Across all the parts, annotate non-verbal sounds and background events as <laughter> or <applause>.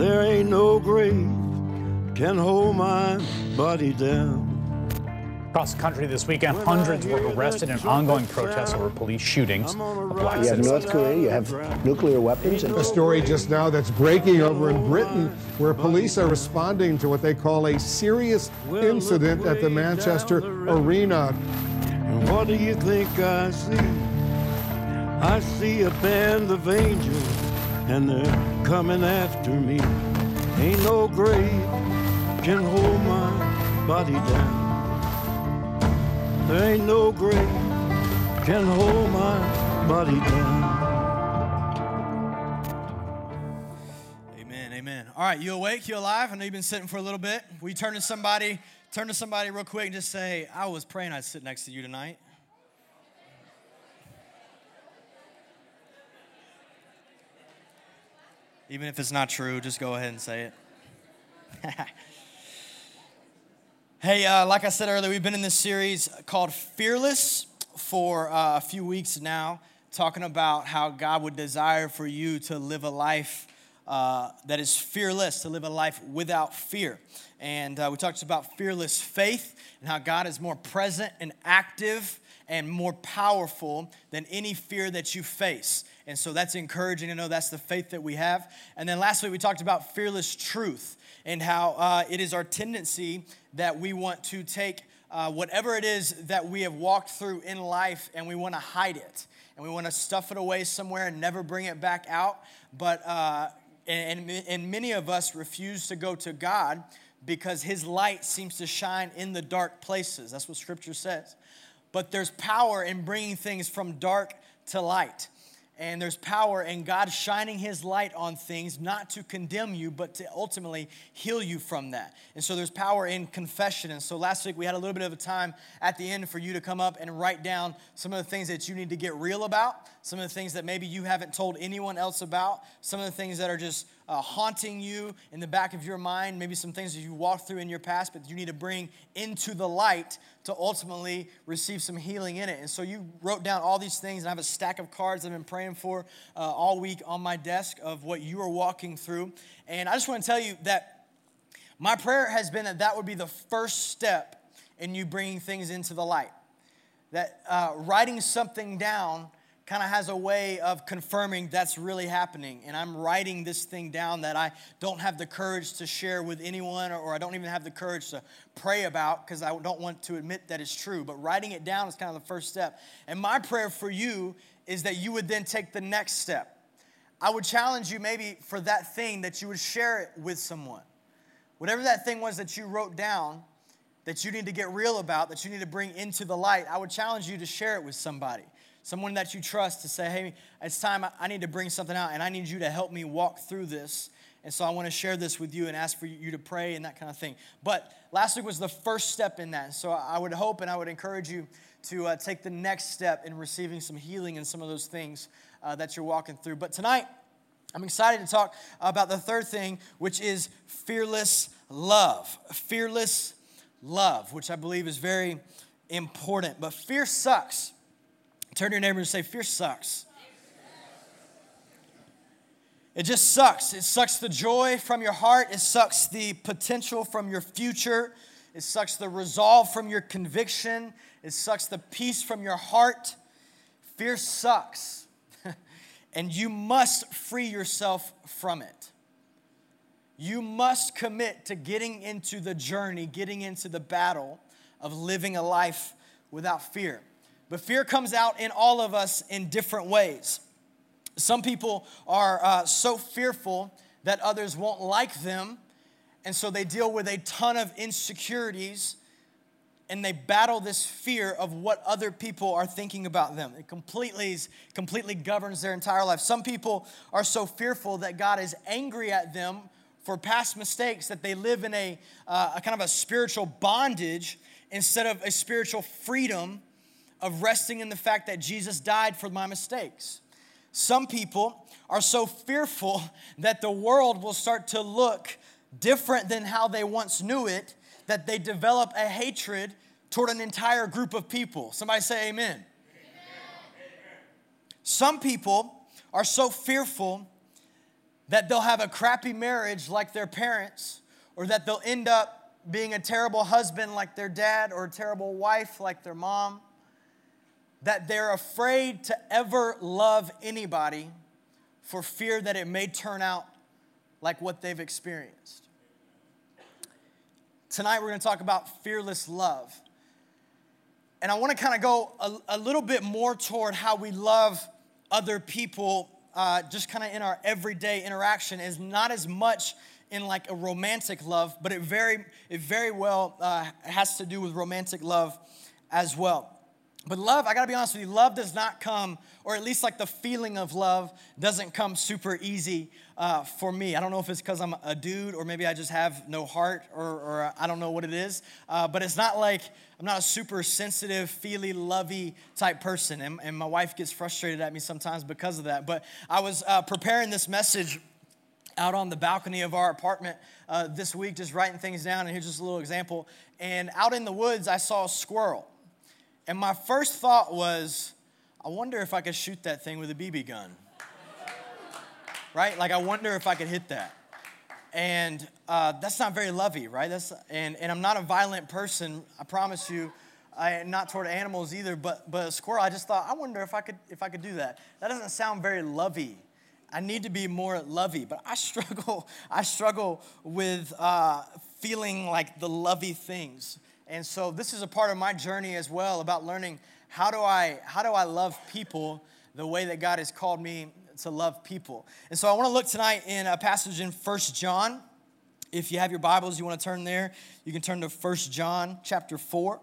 There ain't no grave can hold my body down. Across the country this weekend, hundreds were arrested in ongoing protests over police shootings of black You have. North Korea, you have nuclear weapons. And A story just now that's breaking over in Britain where police are responding to what they call a serious incident at the Manchester Arena. And what do you think I see? I see a band of angels, and they're coming after me. Ain't no grave can hold my body down. There ain't no grave can hold my body down. Amen, amen. All right, you awake? You alive? I know you've been sitting for a little bit. We turn to somebody, turn to somebody real quick and just say, I was praying I'd sit next to you tonight. Even if it's not true, just go ahead and say it. <laughs> hey, uh, like I said earlier, we've been in this series called Fearless for uh, a few weeks now, talking about how God would desire for you to live a life uh, that is fearless, to live a life without fear. And uh, we talked about fearless faith and how God is more present and active and more powerful than any fear that you face. And so that's encouraging to know that's the faith that we have. And then last week we talked about fearless truth and how uh, it is our tendency that we want to take uh, whatever it is that we have walked through in life and we want to hide it and we want to stuff it away somewhere and never bring it back out. But uh, and, and many of us refuse to go to God because His light seems to shine in the dark places. That's what Scripture says. But there's power in bringing things from dark to light. And there's power in God shining His light on things, not to condemn you, but to ultimately heal you from that. And so there's power in confession. And so last week we had a little bit of a time at the end for you to come up and write down some of the things that you need to get real about, some of the things that maybe you haven't told anyone else about, some of the things that are just uh, haunting you in the back of your mind, maybe some things that you walked through in your past, but you need to bring into the light to ultimately receive some healing in it. And so you wrote down all these things, and I have a stack of cards I've been praying for uh, all week on my desk of what you are walking through. And I just want to tell you that my prayer has been that that would be the first step in you bringing things into the light. That uh, writing something down kind of has a way of confirming that's really happening. And I'm writing this thing down that I don't have the courage to share with anyone, or, or I don't even have the courage to pray about because I don't want to admit that it's true. But writing it down is kind of the first step. And my prayer for you is that you would then take the next step. I would challenge you maybe for that thing that you would share it with someone. Whatever that thing was that you wrote down, that you need to get real about, that you need to bring into the light, I would challenge you to share it with somebody someone that you trust to say, hey, it's time, I need to bring something out, and I need you to help me walk through this. And so I want to share this with you and ask for you to pray and that kind of thing. But last week was the first step in that. So I would hope and I would encourage you to uh, take the next step in receiving some healing in some of those things uh, that you're walking through. But tonight, I'm excited to talk about the third thing, which is fearless love. Fearless love, which I believe is very important. But fear sucks. Turn to your neighbor and say, Fear sucks. It just sucks. It sucks the joy from your heart. It sucks the potential from your future. It sucks the resolve from your conviction. It sucks the peace from your heart. Fear sucks. <laughs> and you must free yourself from it. You must commit to getting into the journey, getting into the battle of living a life without fear. But fear comes out in all of us in different ways. Some people are uh, so fearful that others won't like them, and so they deal with a ton of insecurities and they battle this fear of what other people are thinking about them. It completely, completely governs their entire life. Some people are so fearful that God is angry at them for past mistakes that they live in a, uh, a kind of a spiritual bondage instead of a spiritual freedom of resting in the fact that Jesus died for my mistakes. Some people are so fearful that the world will start to look different than how they once knew it that they develop a hatred toward an entire group of people. Somebody say amen. amen. Some people are so fearful that they'll have a crappy marriage like their parents, or that they'll end up being a terrible husband like their dad, or a terrible wife like their mom, that they're afraid to ever love anybody for fear that it may turn out like what they've experienced. Tonight, we're going to talk about fearless love. And I want to kind of go a, a, little bit more toward how we love other people, uh, just kind of in our everyday interaction, is not as much in like a romantic love, but it very, it very well uh, has to do with romantic love as well. But love, I gotta be honest with you, love does not come, or at least like the feeling of love doesn't come super easy uh, for me. I don't know if it's because I'm a dude or maybe I just have no heart or, or I don't know what it is. Uh, but it's not like I'm not a super sensitive, feely, lovey type person. And, and, my wife gets frustrated at me sometimes because of that. But I was uh, preparing this message out on the balcony of our apartment uh, this week, just writing things down. And here's just a little example. And out in the woods, I saw a squirrel. And my first thought was, I wonder if I could shoot that thing with a BB gun. right? Like, I wonder if I could hit that. And uh, that's not very lovey, right? That's, and, and I'm not a violent person, I promise you. I, not toward animals either, but, but a squirrel, I just thought, I wonder if I, could, if I could do that. That doesn't sound very lovey. I need to be more lovey, but I <laughs> struggle, I struggle with uh, feeling like the lovey things. And so this is a part of my journey as well about learning how do I how do I love people the way that God has called me to love people. And so I want to look tonight in a passage in First John. If you have your Bibles, you want to turn there, you can turn to First John chapter 4.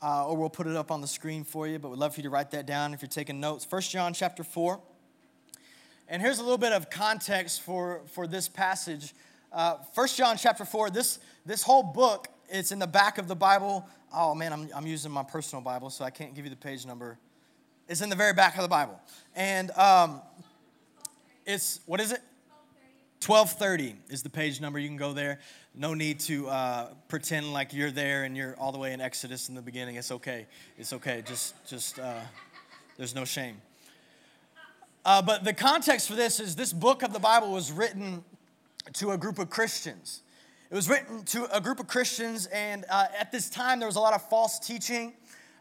Uh, or we'll put it up on the screen for you, but we'd love for you to write that down if you're taking notes. First John chapter 4. And here's a little bit of context for, for this passage. Uh, First John chapter 4, this, this whole book it's in the back of the Bible. Oh man, I'm, I'm using my personal Bible, so I can't give you the page number. It's in the very back of the Bible. And um, it's, what is it? 1230 is the page number. You can go there. No need to uh, pretend like you're there and you're all the way in Exodus in the beginning. It's okay. It's okay. Just, just, uh, there's no shame. Uh, but the context for this is this book of the Bible was written to a group of Christians. It was written to a group of Christians, and uh, at this time, there was a lot of false teaching,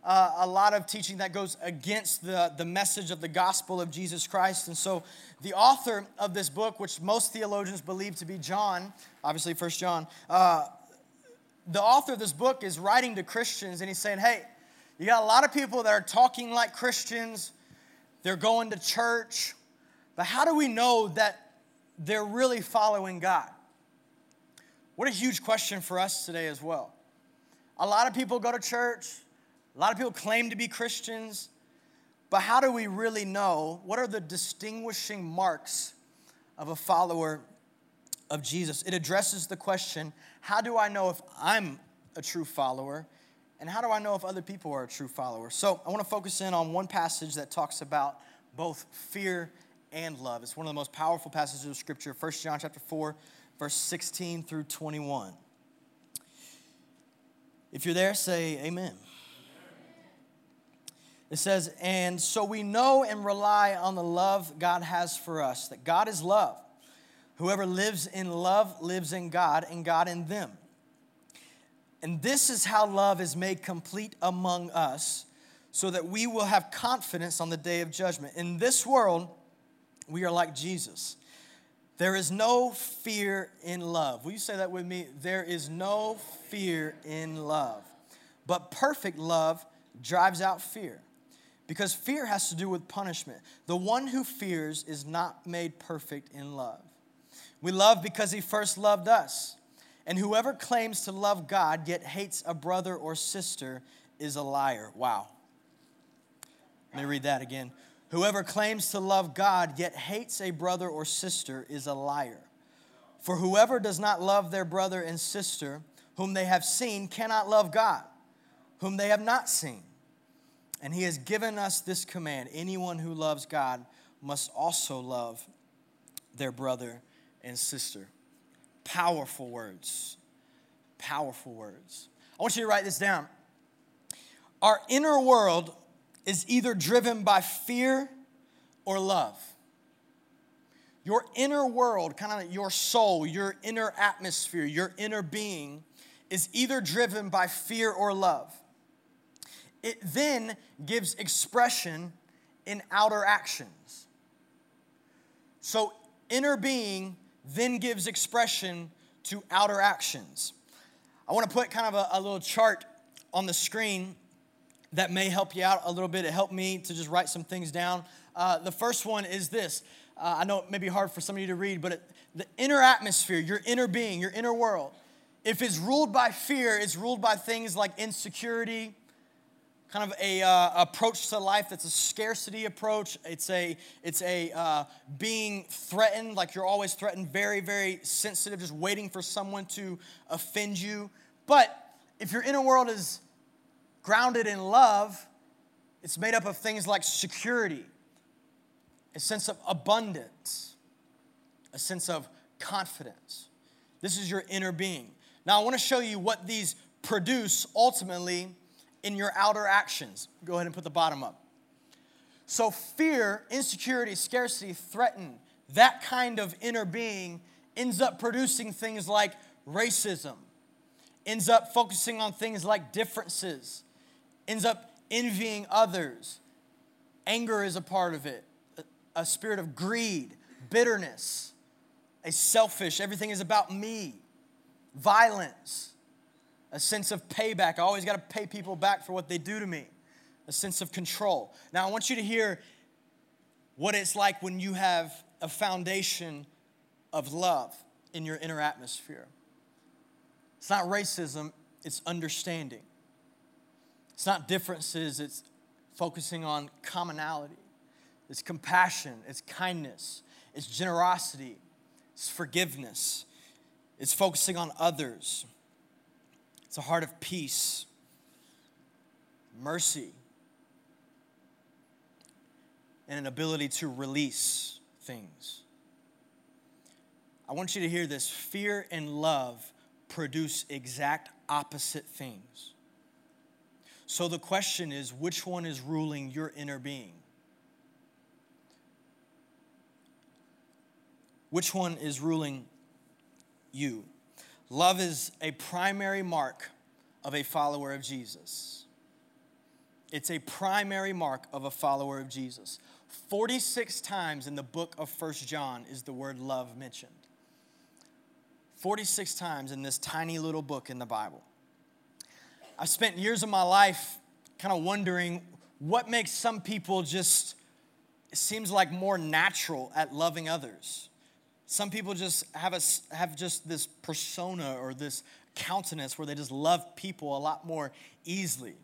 uh, a lot of teaching that goes against the, the message of the gospel of Jesus Christ. And so, the author of this book, which most theologians believe to be John, obviously, First John, uh, the author of this book is writing to Christians, and he's saying, Hey, you got a lot of people that are talking like Christians, they're going to church, but how do we know that they're really following God? What a huge question for us today as well. A lot of people go to church, a lot of people claim to be Christians, but how do we really know? What are the distinguishing marks of a follower of Jesus? It addresses the question how do I know if I'm a true follower? And how do I know if other people are a true follower? So I want to focus in on one passage that talks about both fear and love. It's one of the most powerful passages of Scripture, 1 John chapter 4, verse 16 through 21. If you're there, say amen. It says, And so we know and rely on the love God has for us, that God is love. Whoever lives in love lives in God, and God in them. And this is how love is made complete among us, so that we will have confidence on the day of judgment. In this world, we are like Jesus. There is no fear in love. Will you say that with me? There is no fear in love. But perfect love drives out fear because fear has to do with punishment. The one who fears is not made perfect in love. We love because he first loved us. And whoever claims to love God yet hates a brother or sister is a liar. Wow. Let me read that again. Whoever claims to love God yet hates a brother or sister is a liar. For whoever does not love their brother and sister whom they have seen cannot love God, whom they have not seen. And he has given us this command anyone who loves God must also love their brother and sister. Powerful words. Powerful words. I want you to write this down. Our inner world is either driven by fear or love. your inner world, kind of your soul, your inner atmosphere, your inner being, is either driven by fear or love. It then gives expression in outer actions. So, inner being then gives expression to outer actions. I want to put kind of a, a, little chart on the screen that may help you out a little bit. It helped me to just write some things down. Uh, the first one is this. Uh, I know it may be hard for some of you to read, but it, the inner atmosphere, your inner being, your inner world, if it's ruled by fear, it's ruled by things like insecurity, kind of a uh, approach to life that's a scarcity approach. It's a it's a uh, being threatened, like you're always threatened, very very sensitive, just waiting for someone to offend you. But if your inner world is grounded in love, it's made up of things like security, a sense of abundance, a sense of confidence. This is your inner being. Now I want to show you what these produce ultimately in your outer actions. Go ahead and put the bottom up. So, fear, insecurity, scarcity, threaten, that kind of inner being ends up producing things like racism, ends up focusing on things like differences, ends up envying others. Anger is a part of it, a spirit of greed, bitterness, a selfish, everything is about me, violence, a sense of payback. I always got to pay people back for what they do to me, a sense of control. Now, I want you to hear what it's like when you have a foundation of love in your inner atmosphere. It's not racism, it's understanding. It's not differences, it's focusing on commonality. It's compassion, it's kindness, it's generosity, it's forgiveness, it's focusing on others. It's a heart of peace, mercy, and an ability to release things. I want you to hear this fear and love produce exact opposite things. So the question is which one is ruling your inner being? Which one is ruling you? Love is a primary mark of a follower of Jesus. It's a primary mark of a follower of Jesus. 46 times in the book of First John is the word love mentioned. 46 times in this tiny little book in the Bible. I've spent years of my life kind of wondering what makes some people just, seems like more natural at loving others. Some people just have, a, have just this persona or this countenance where they just love people a lot more easily.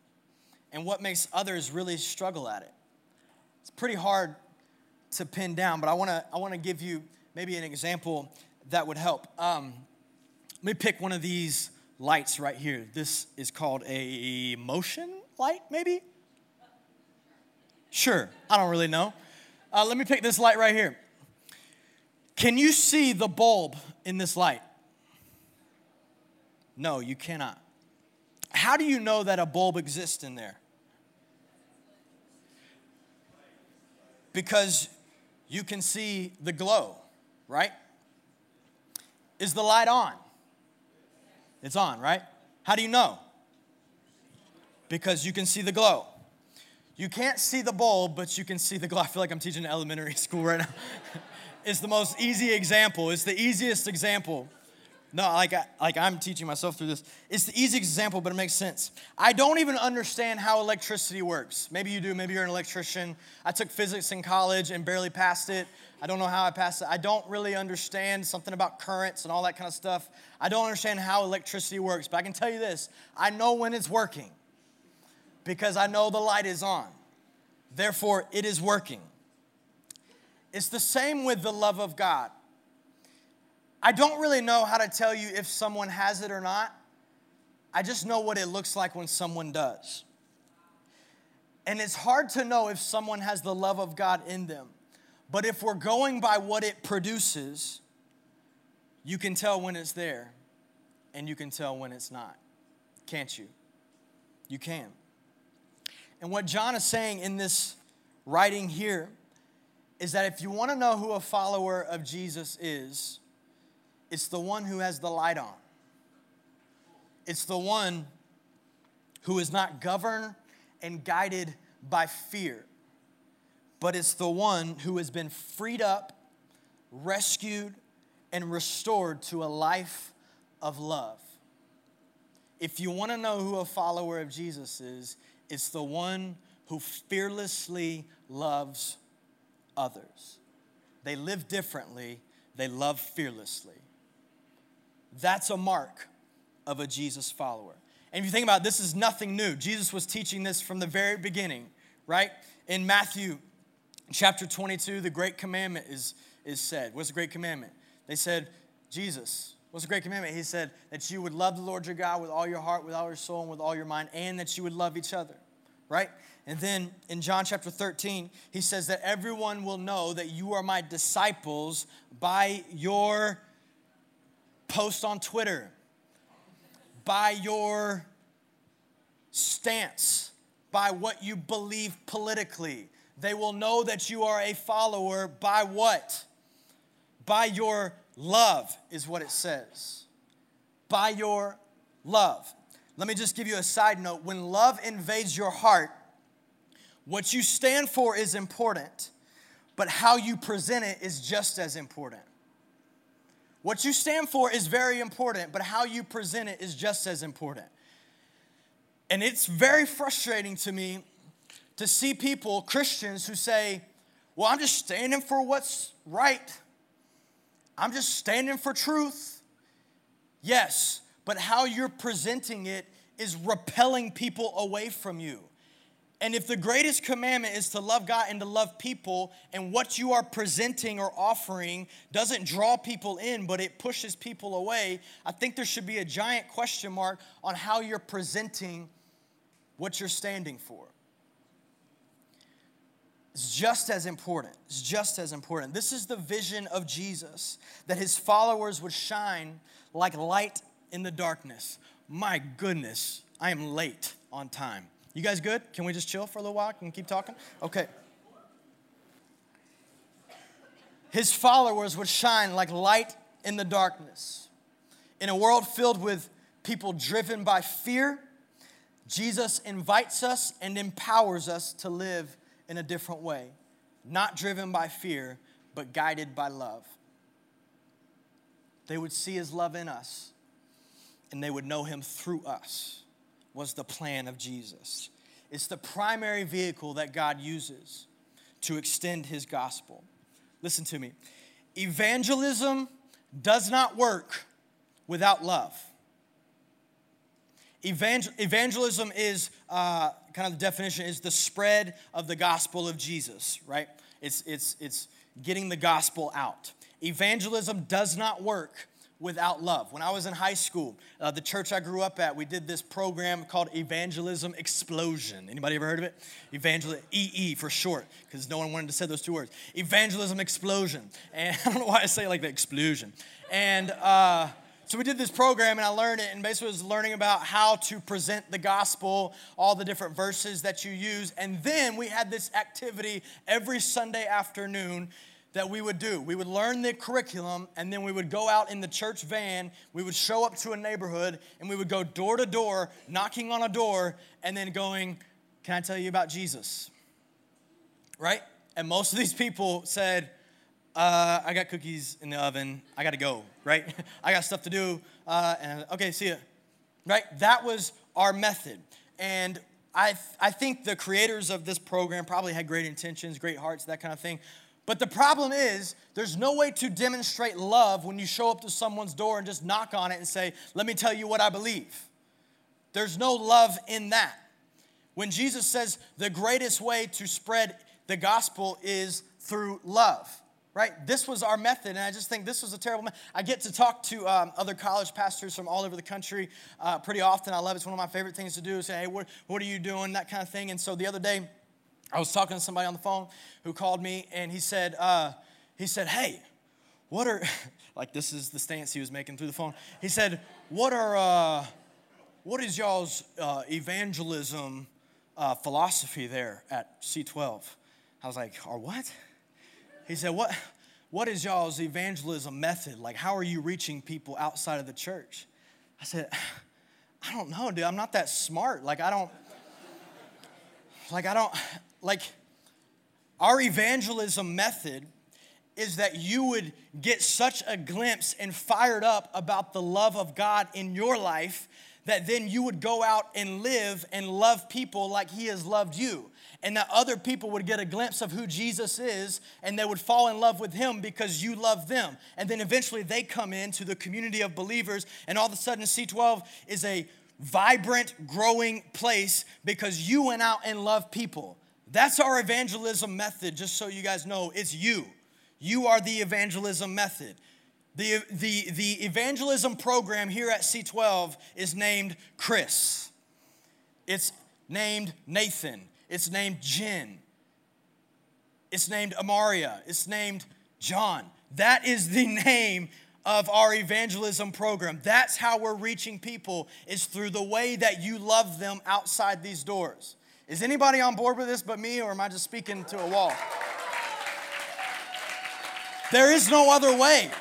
And what makes others really struggle at it? It's pretty hard to pin down, but I wanna, I wanna give you maybe an example that would help. Um, let me pick one of these lights right here. This is called a motion light, maybe? Sure, I don't really know. Uh, let me pick this light right here. Can you see the bulb in this light? No, you cannot. How do you know that a bulb exists in there? Because you can see the glow, right? Is the light on? It's on, right? How do you know? Because you can see the glow. You can't see the bulb, but you can see the glow. <laughs> I feel like I'm teaching elementary <laughs> school right now. <laughs> It's the most easy example. It's the easiest example. No, like, I, like I'm teaching myself through this. It's the easy example, but it makes sense. I don't even understand how electricity works. Maybe you do. Maybe you're an electrician. I took physics in college and barely passed it. I don't know how I passed it. I don't really understand something about currents and all that kind of stuff. I don't understand how electricity works, but I can tell you this I know when it's working because I know the light is on. Therefore, it is working. It's the same with the love of God. I don't really know how to tell you if someone has it or not. I just know what it looks like when someone does. And it's hard to know if someone has the love of God in them. But if we're going by what it produces, you can tell when it's there and you can tell when it's not. Can't you? You can. And what John is saying in this writing here is that if you want to know who a follower of Jesus is, it's the one who has the light on. It's the one who is not governed and guided by fear, but it's the one who has been freed up, rescued, and restored to a life of love. If you want to know who a follower of Jesus is, it's the one who fearlessly loves others. They live differently, they love fearlessly. That's a mark of a Jesus follower. And if you think about it, this is nothing new. Jesus was teaching this from the very beginning, right? In Matthew chapter 22, the great commandment is, is said. What's the great commandment? They said, Jesus, what's the great commandment? He said that you would love the Lord your God with all your heart, with all your soul, and with all your mind, and that you would love each other, right? And then in John chapter 13, he says that everyone will know that you are my disciples by your post on Twitter, by your stance, by what you believe politically. They will know that you are a follower by what? By your love, is what it says. By your love. Let me just give you a side note. When love invades your heart, what you stand for is important, but how you present it is just as important. What you stand for is very important, but how you present it is just as important. And it's very frustrating to me to see people, Christians, who say, Well, I'm just standing for what's right. I'm just standing for truth. Yes, but how you're presenting it is repelling people away from you. And if the greatest commandment is to love God and to love people, and what you are presenting or offering doesn't draw people in, but it pushes people away, I think there should be a giant question mark on how you're presenting what you're standing for. It's just as important. It's just as important. This is the vision of Jesus that his followers would shine like light in the darkness. My goodness, I am late on time. You guys good? Can we just chill for a little while and keep talking? Okay. His followers would shine like light in the darkness. In a world filled with people driven by fear, Jesus invites us and empowers us to live in a different way, not driven by fear, but guided by love. They would see his love in us and they would know him through us was the plan of Jesus. It's the primary vehicle that God uses to extend his gospel. Listen to me. Evangelism does not work without love. Evangel- evangelism is uh, kind of the definition is the spread of the gospel of Jesus, right? It's, it's, it's getting the gospel out. Evangelism does not work without love. When I was in high school, uh, the church I grew up at, we did this program called Evangelism Explosion. Anybody ever heard of it? Evangel EE for short, because no one wanted to say those two words. Evangelism Explosion, and <laughs> I don't know why I say it like the explosion. And uh, so we did this program, and I learned it, and basically was learning about how to present the gospel, all the different verses that you use, and then we had this activity every Sunday afternoon that we would do. We would learn the curriculum, and then we would go out in the church van. We would show up to a neighborhood, and we would go door to door, knocking on a door, and then going, Can I tell you about Jesus? Right? And most of these people said, uh, I got cookies in the oven. I got to go, right? <laughs> I got stuff to do. Uh, and okay, see ya. Right? That was our method. And I, I think the creators of this program probably had great intentions, great hearts, that kind of thing. But the problem is, there's no way to demonstrate love when you show up to someone's door and just knock on it and say, Let me tell you what I believe. There's no love in that. When Jesus says the greatest way to spread the gospel is through love, right? This was our method, and I just think this was a terrible method. I get to talk to um, other college pastors from all over the country uh, pretty often. I love it. It's one of my favorite things to do. Say, hey, what, what are you doing? That kind of thing. And so the other day, I was talking to somebody on the phone who called me, and he said, uh, he said, hey, what are, <laughs> like this is the stance he was making through the phone. He said, what are, uh, what is y'all's uh, evangelism uh, philosophy there at C12? I was like, our what? He said, What, what is y'all's evangelism method? Like, how are you reaching people outside of the church? I said, I don't know, dude. I'm not that smart. Like, I don't, like, I don't, like, our evangelism method is that you would get such a glimpse and fired up about the love of God in your life that then you would go out and live and love people like He has loved you. And that other people would get a glimpse of who Jesus is and they would fall in love with Him because you love them. And then eventually they come into the community of believers, and all of a sudden, C12 is a vibrant, growing place because you went out and loved people. That's our evangelism method, just so you guys know. It's you. You are the evangelism method. The, the, the evangelism program here at C12 is named Chris. It's named Nathan. It's named Jen. It's named Amaria. It's named John. That is the <laughs> name of our evangelism program. That's how we're reaching people is through the way that you love them outside these doors. Is anybody on board with this but me or am I just speaking to a wall? There is no other way.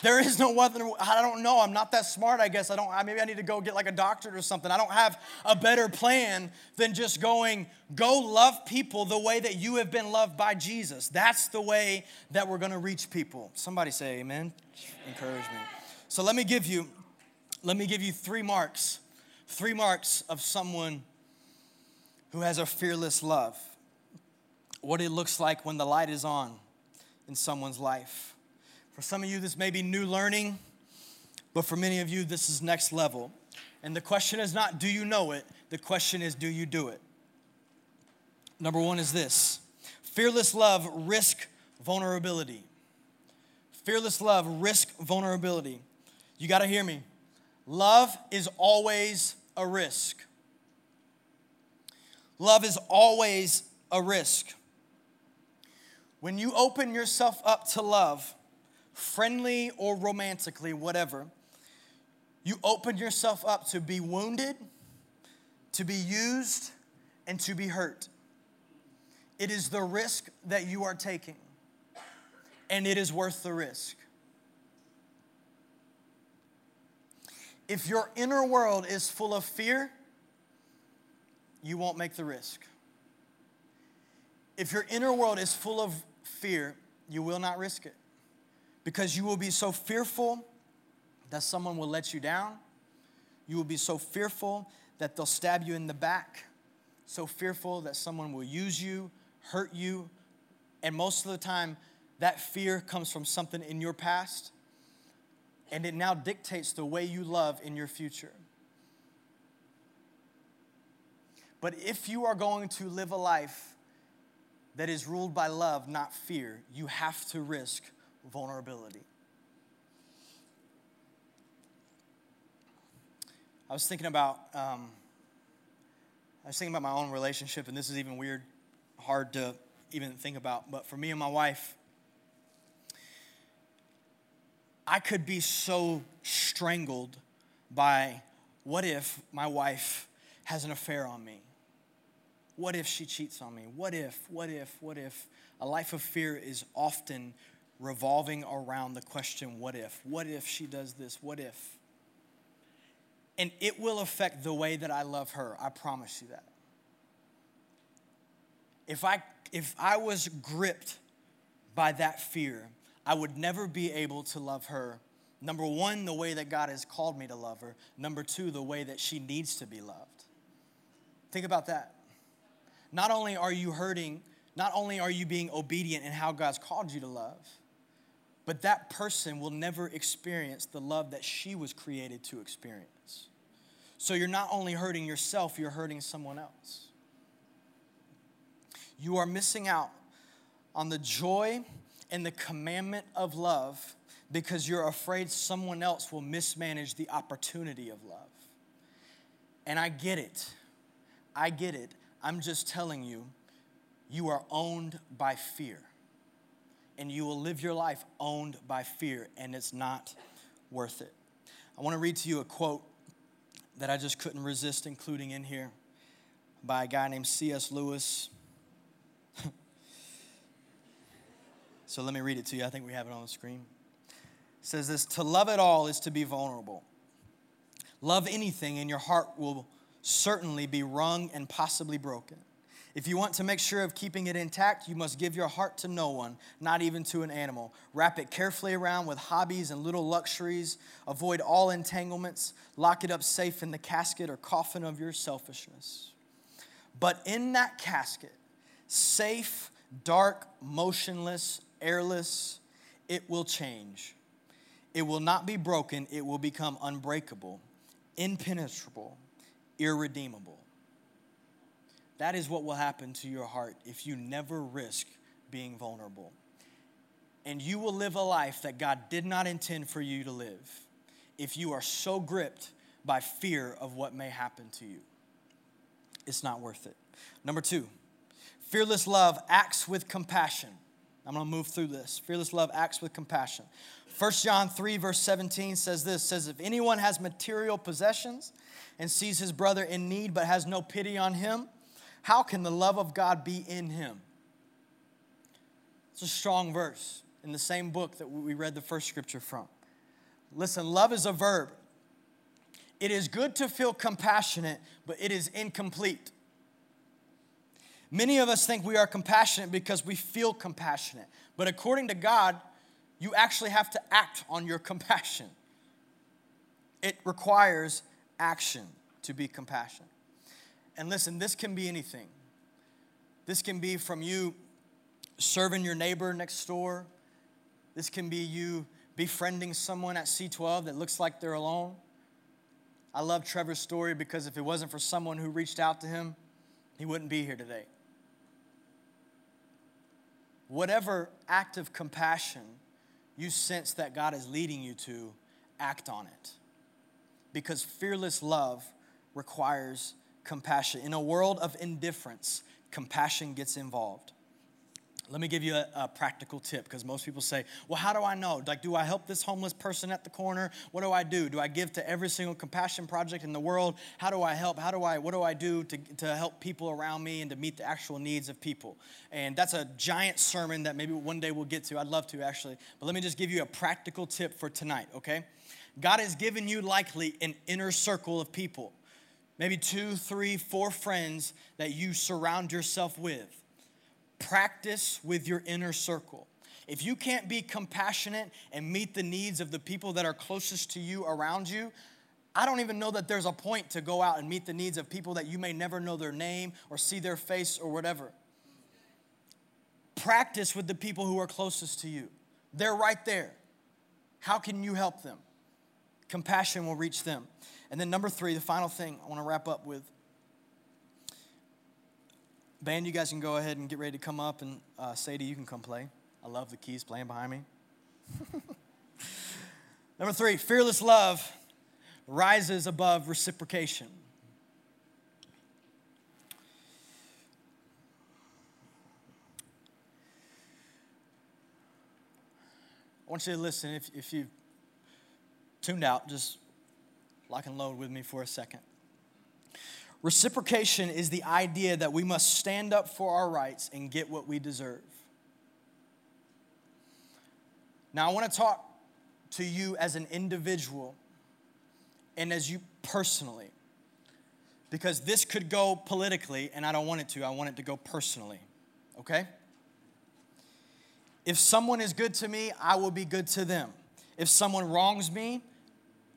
There is no other. I don't know. I'm not that smart. I guess I don't. Maybe I need to go get like a doctorate or something. I don't have a better plan than just going. Go love people the way that you have been loved by Jesus. That's the way that we're going to reach people. Somebody say Amen. Encourage me. So let me give you. Let me give you three marks. Three marks of someone who has a fearless love. What it looks like when the light is on in someone's life. For some of you, this may be new learning, but for many of you, this is next level. And the question is not, do you know it? The question is, do you do it? Number one is this fearless love, risk vulnerability. Fearless love, risk vulnerability. You got to hear me. Love is always a risk. Love is always a risk. When you open yourself up to love, friendly or romantically, whatever, you open yourself up to be wounded, to be used, and to be hurt. It is the risk that you are taking, and it is worth the risk. If your inner world is full of fear, you won't make the risk. If your inner world is full of fear, you will not risk it because you will be so fearful that someone will let you down. You will be so fearful that they'll stab you in the back, so fearful that someone will use you, hurt you, and most of the time, that fear comes from something in your past, and it now dictates the way you love in your future. But if you are going to live a life that is ruled by love, not fear, you have to risk vulnerability. I was thinking about, um, I was thinking about my own relationship, and this is even weird, hard to even think about. But for me and my wife, I could be so strangled by what if my wife has an affair on me? What if she cheats on me? What if, what if, what if? A life of fear is often revolving around the question, what if? What if she does this? What if? And it will affect the way that I love her. I promise you that. If I, if I was gripped by that fear, I would never be able to love her. Number one, the way that God has called me to love her. Number two, the way that she needs to be loved. Think about that not only are you hurting, not only are you being obedient in how God's called you to love, but that person will never experience the love that she was created to experience. So you're not only hurting yourself, you're hurting someone else. You are missing out on the joy and the commandment of love because you're afraid someone else will mismanage the opportunity of love. And I get it. I get it. I'm just telling you, you are owned by fear. And you will live your life owned by fear, and it's not worth it. I want to read to you a quote that I just couldn't resist including in here by a guy named C.S. Lewis. <laughs> So let me read it to you. I think we have it on the screen. It says this To love it all is to be vulnerable. Love anything, and your heart will certainly be wrung and possibly broken. If you want to make sure of keeping it intact, you must give your heart to no one, not even to an animal. Wrap it carefully around with hobbies and little luxuries. Avoid all entanglements. Lock it up safe in the casket or coffin of your selfishness. But in that casket, safe, dark, motionless, airless, it will change. It will not be broken, it will become unbreakable, impenetrable, irredeemable. That is what will happen to your heart if you never risk being vulnerable. And you will live a life that God did not intend for you to live if you are so gripped by fear of what may happen to you. It's not worth it. Number two, fearless love acts with compassion. I'm gonna move through this. Fearless love acts with compassion. 1 John 3, verse 17 says this says, If anyone has material possessions and sees his brother in need but has no pity on him, how can the love of God be in him? It's a strong verse in the same book that we read the first scripture from. Listen, love is a verb. It is good to feel compassionate, but it is incomplete. Many of us think we are compassionate because we feel compassionate. But according to God, you actually have to act on your compassion. It requires action to be compassionate. And listen, this can be anything. This can be from you serving your neighbor next door. This can be you befriending someone at C12 that looks like they're alone. I love Trevor's story because if it wasn't for someone who reached out to him, he wouldn't be here today. Whatever act of compassion you sense that God is leading you to, act on it. Because fearless love requires compassion. In a world of indifference, compassion gets involved. Let me give you a, a practical tip because most people say, Well, how do I know? Like, do I help this homeless person at the corner? What do I do? Do I give to every single compassion project in the world? How do I help? How do I, what do I do to, to help people around me and to meet the actual needs of people? And that's a giant sermon that maybe one day we'll get to. I'd love to actually. But let me just give you a practical tip for tonight, okay? God has given you likely an inner circle of people, maybe two, three, four friends that you surround yourself with practice with your inner circle. If you can't be compassionate and meet the needs of the people that are closest to you around you, I don't even know that there's a point to go out and meet the needs of people that you may never know their name or see their face or whatever. Practice with the people who are closest to you. They're right there. How can you help them? Compassion will reach them. And then, number three, the final thing I want to wrap up with Band, you guys can go ahead and get ready to come up, and uh, Sadie, you can come play. I love the keys playing behind me. <laughs> Number three, fearless love rises above reciprocation. I want you to listen. If, if you tuned out, just lock and load with me for a second. Reciprocation is the idea that we must stand up for our rights and get what we deserve. Now, I want to talk to you as an individual and as you personally, because this could go politically, and I don't want it to. I want it to go personally, okay? If someone is good to me, I will be good to them. If someone wrongs me,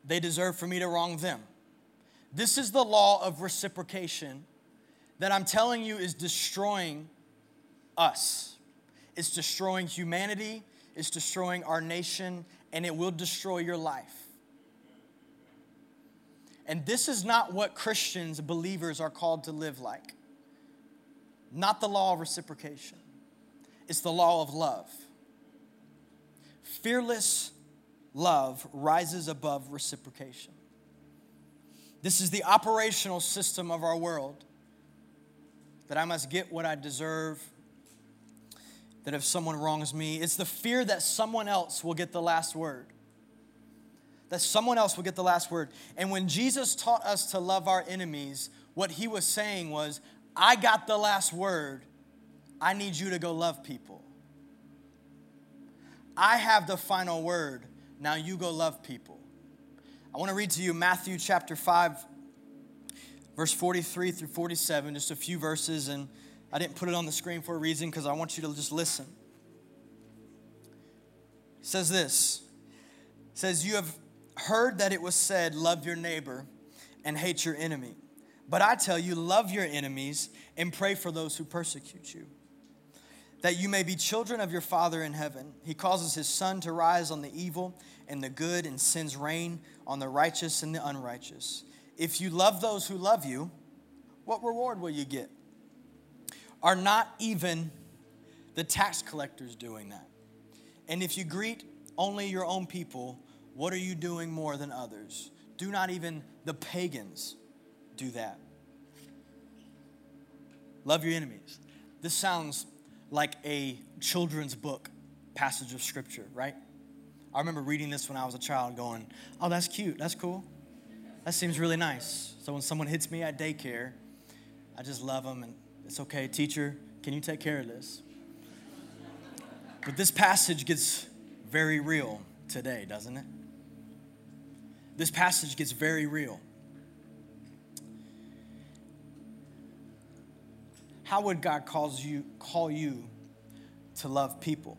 they deserve for me to wrong them. This is the law of reciprocation that I'm telling you is destroying us. It's destroying humanity, it's destroying our nation, and it will destroy your life. And this is not what Christians, believers, are called to live like. Not the law of reciprocation, it's the law of love. Fearless love rises above reciprocation. This is the operational system of our world that I must get what I deserve, that if someone wrongs me, it's the fear that someone else will get the last word. That someone else will get the last word. And when Jesus taught us to love our enemies, what he was saying was, I got the last word. I need you to go love people. I have the final word. Now you go love people. I want to read to you Matthew chapter 5, verse 43 through 47, just a few verses, and I didn't put it on the screen for a reason because I want you to just listen. It says this. It says, You have heard that it was said, Love your neighbor and hate your enemy. But I tell you, love your enemies and pray for those who persecute you, that you may be children of your Father in heaven. He causes his sun to rise on the evil and the good and sends rain on the righteous and the unrighteous. If you love those who love you, what reward will you get? Are not even the tax collectors doing that? And if you greet only your own people, what are you doing more than others? Do not even the pagans do that. Love your enemies. This sounds like a children's book passage of scripture, right? I remember reading this when I was a child going, oh, that's cute, that's cool. That seems really nice. So when someone hits me at daycare, I just love them and it's okay. Teacher, can you take care of this? But this passage gets very real today, doesn't it? This passage gets very real. How would God cause you, call you to love people?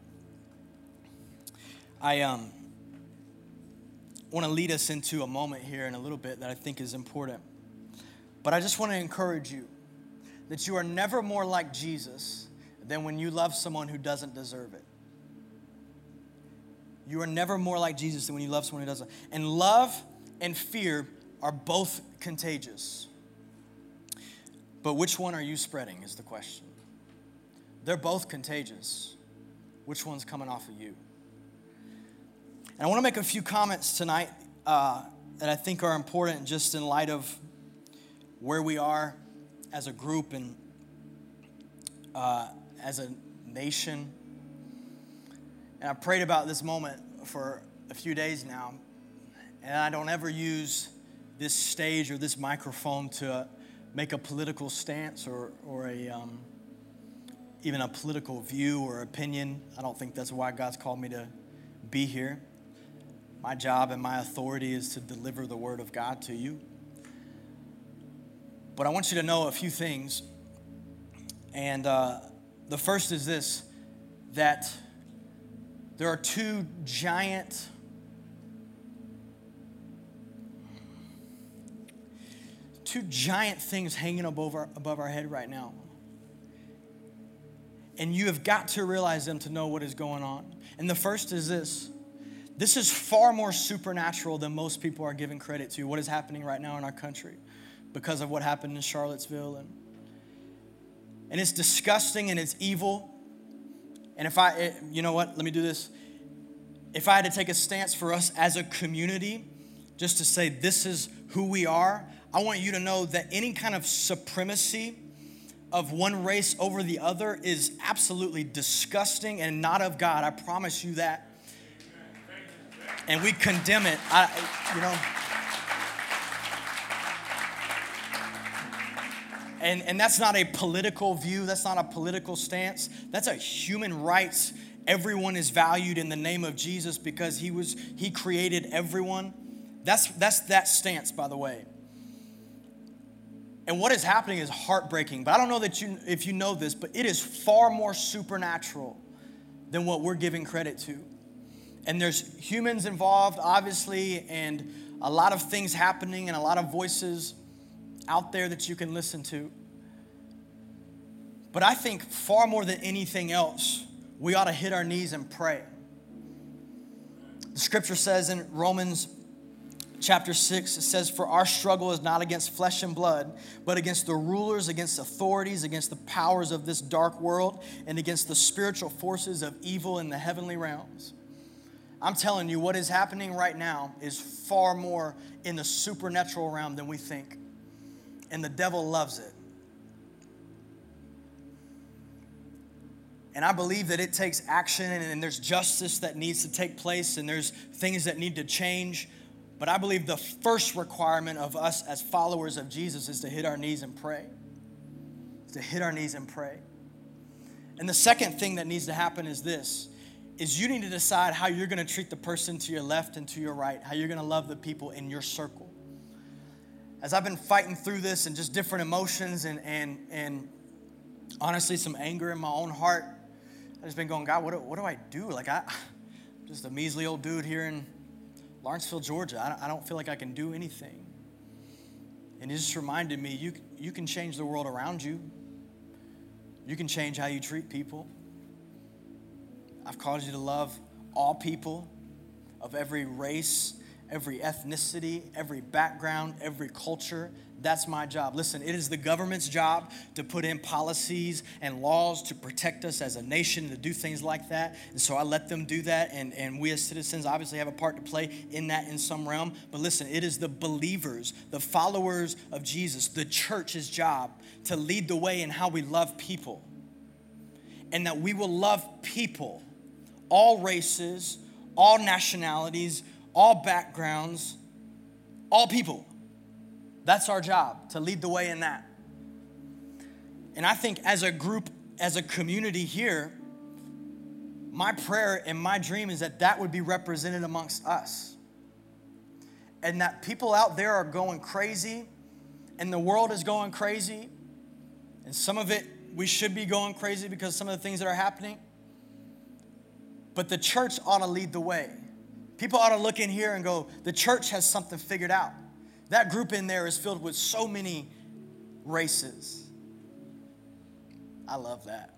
I um, want to lead us into a moment here in a little bit that I think is important. But I just want to encourage you that you are never more like Jesus than when you love someone who doesn't deserve it. You are never more like Jesus than when you love someone who doesn't. And love and fear are both contagious. But which one are you spreading is the question. They're both contagious. Which one's coming off of you? And I want to make a few comments tonight uh, that I think are important just in light of where we are as a group and uh, as a nation. And I prayed about this moment for a few days now. And I don't ever use this stage or this microphone to make a political stance or, or a, um, even a political view or opinion. I don't think that's why God's called me to be here. My job and my authority is to deliver the word of God to you. But I want you to know a few things. And uh, the first is this that there are two giant two giant things hanging above our, above our head right now. And you have got to realize them to know what is going on. And the first is this this is far more supernatural than most people are giving credit to, what is happening right now in our country because of what happened in Charlottesville. And, and it's disgusting and it's evil. And if I, it, you know what, let me do this. If I had to take a stance for us as a community, just to say this is who we are, I want you to know that any kind of supremacy of one race over the other is absolutely disgusting and not of God. I promise you that. And we condemn it. I, you know. And, and that's not a political view, that's not a political stance. That's a human rights. Everyone is valued in the name of Jesus because he was he created everyone. That's that's that stance, by the way. And what is happening is heartbreaking. But I don't know that you if you know this, but it is far more supernatural than what we're giving credit to. And there's humans involved, obviously, and a lot of things happening and a lot of voices out there that you can listen to. But I think far more than anything else, we ought to hit our knees and pray. The scripture says in Romans chapter 6, it says, For our struggle is not against flesh and blood, but against the rulers, against authorities, against the powers of this dark world, and against the spiritual forces of evil in the heavenly realms. I'm telling you, what is happening right now is far more in the supernatural realm than we think. And the devil loves it. And I believe that it takes action and there's justice that needs to take place and there's things that need to change. But I believe the first requirement of us as followers of Jesus is to hit our knees and pray. To hit our knees and pray. And the second thing that needs to happen is this is you need to decide how you're going to treat the person to your left and to your right, how you're going to love the people in your circle. As I've been fighting through this and just different emotions and, and, and honestly some anger in my own heart, I've just been going, God, what do, what do I do? Like, I, I'm just a measly old dude here in Lawrenceville, Georgia. I, I don't feel like I can do anything. And he just reminded me, you, you can change the world around you. You can change how you treat people. I've called you to love all people of every race, every ethnicity, every background, every culture. That's my job. Listen, it is the government's job to put in policies and laws to protect us as a nation, and to do things like that. And so I let them do that. And, and we as citizens obviously have a part to play in that in some realm. But listen, it is the believers, the followers of Jesus, the church's job to lead the way in how we love people. And that we will love people, all races, all nationalities, all backgrounds, all people. That's our job, to lead the way in that. And I think as a group, as a community here, my prayer and my dream is that that would be represented amongst us. And that people out there are going crazy, and the world is going crazy, and some of it we should be going crazy because some of the things that are happening. But the church ought to lead the way. People ought to look in here and go, the church has something figured out. That group in there is filled with so many races. I love that.